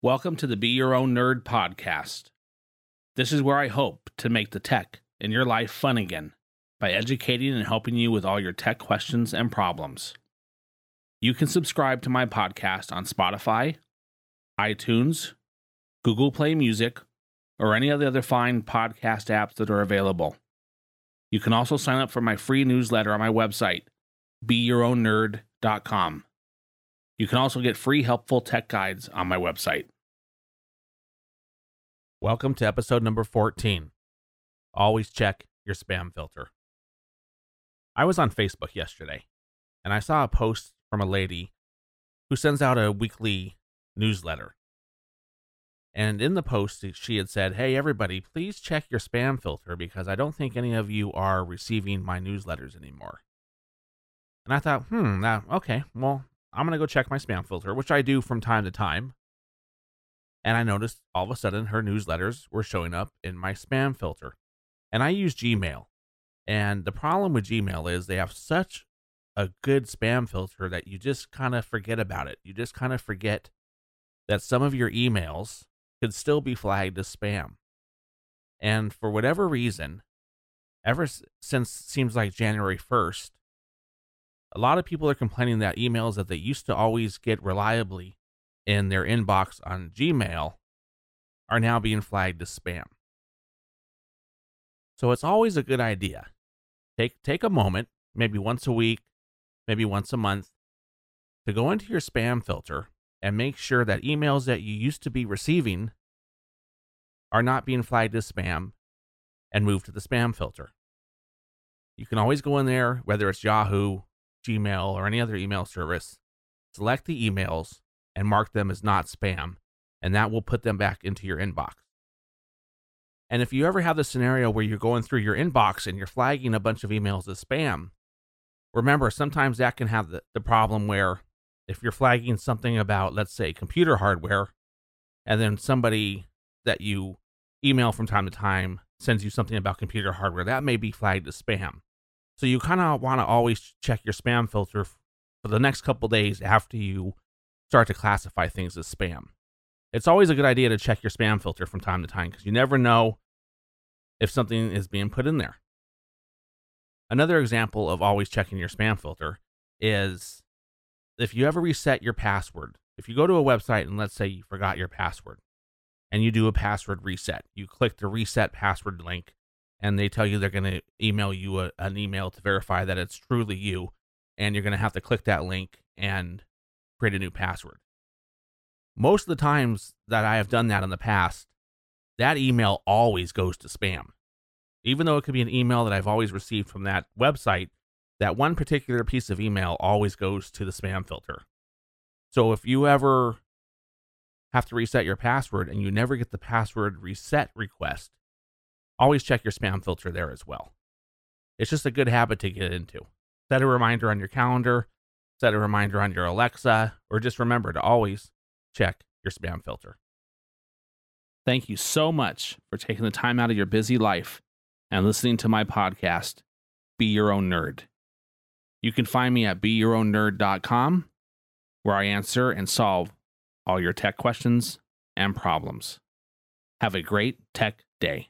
Welcome to the Be Your Own Nerd podcast. This is where I hope to make the tech in your life fun again by educating and helping you with all your tech questions and problems. You can subscribe to my podcast on Spotify, iTunes, Google Play Music, or any of the other fine podcast apps that are available. You can also sign up for my free newsletter on my website, beyourownnerd.com. You can also get free helpful tech guides on my website. Welcome to episode number 14. Always check your spam filter. I was on Facebook yesterday and I saw a post from a lady who sends out a weekly newsletter. And in the post, she had said, Hey, everybody, please check your spam filter because I don't think any of you are receiving my newsletters anymore. And I thought, hmm, now, okay, well, I'm going to go check my spam filter, which I do from time to time. And I noticed all of a sudden her newsletters were showing up in my spam filter. And I use Gmail. And the problem with Gmail is they have such a good spam filter that you just kind of forget about it. You just kind of forget that some of your emails could still be flagged as spam. And for whatever reason, ever since seems like January 1st, a lot of people are complaining that emails that they used to always get reliably in their inbox on Gmail are now being flagged as spam. So it's always a good idea. Take take a moment, maybe once a week, maybe once a month, to go into your spam filter and make sure that emails that you used to be receiving are not being flagged as spam and move to the spam filter. You can always go in there, whether it's Yahoo, Gmail, or any other email service, select the emails and mark them as not spam, and that will put them back into your inbox. And if you ever have the scenario where you're going through your inbox and you're flagging a bunch of emails as spam, remember sometimes that can have the, the problem where if you're flagging something about, let's say, computer hardware, and then somebody that you email from time to time sends you something about computer hardware, that may be flagged as spam. So you kind of want to always check your spam filter for the next couple days after you start to classify things as spam. It's always a good idea to check your spam filter from time to time because you never know if something is being put in there. Another example of always checking your spam filter is if you ever reset your password. If you go to a website and let's say you forgot your password and you do a password reset, you click the reset password link and they tell you they're going to email you a, an email to verify that it's truly you and you're going to have to click that link and create a new password. Most of the times that i have done that in the past that email always goes to spam. Even though it could be an email that i've always received from that website that one particular piece of email always goes to the spam filter. So if you ever have to reset your password and you never get the password reset request always check your spam filter there as well. It's just a good habit to get into. Set a reminder on your calendar, set a reminder on your Alexa, or just remember to always check your spam filter. Thank you so much for taking the time out of your busy life and listening to my podcast, Be Your Own Nerd. You can find me at beyourownnerd.com, where I answer and solve all your tech questions and problems. Have a great tech day.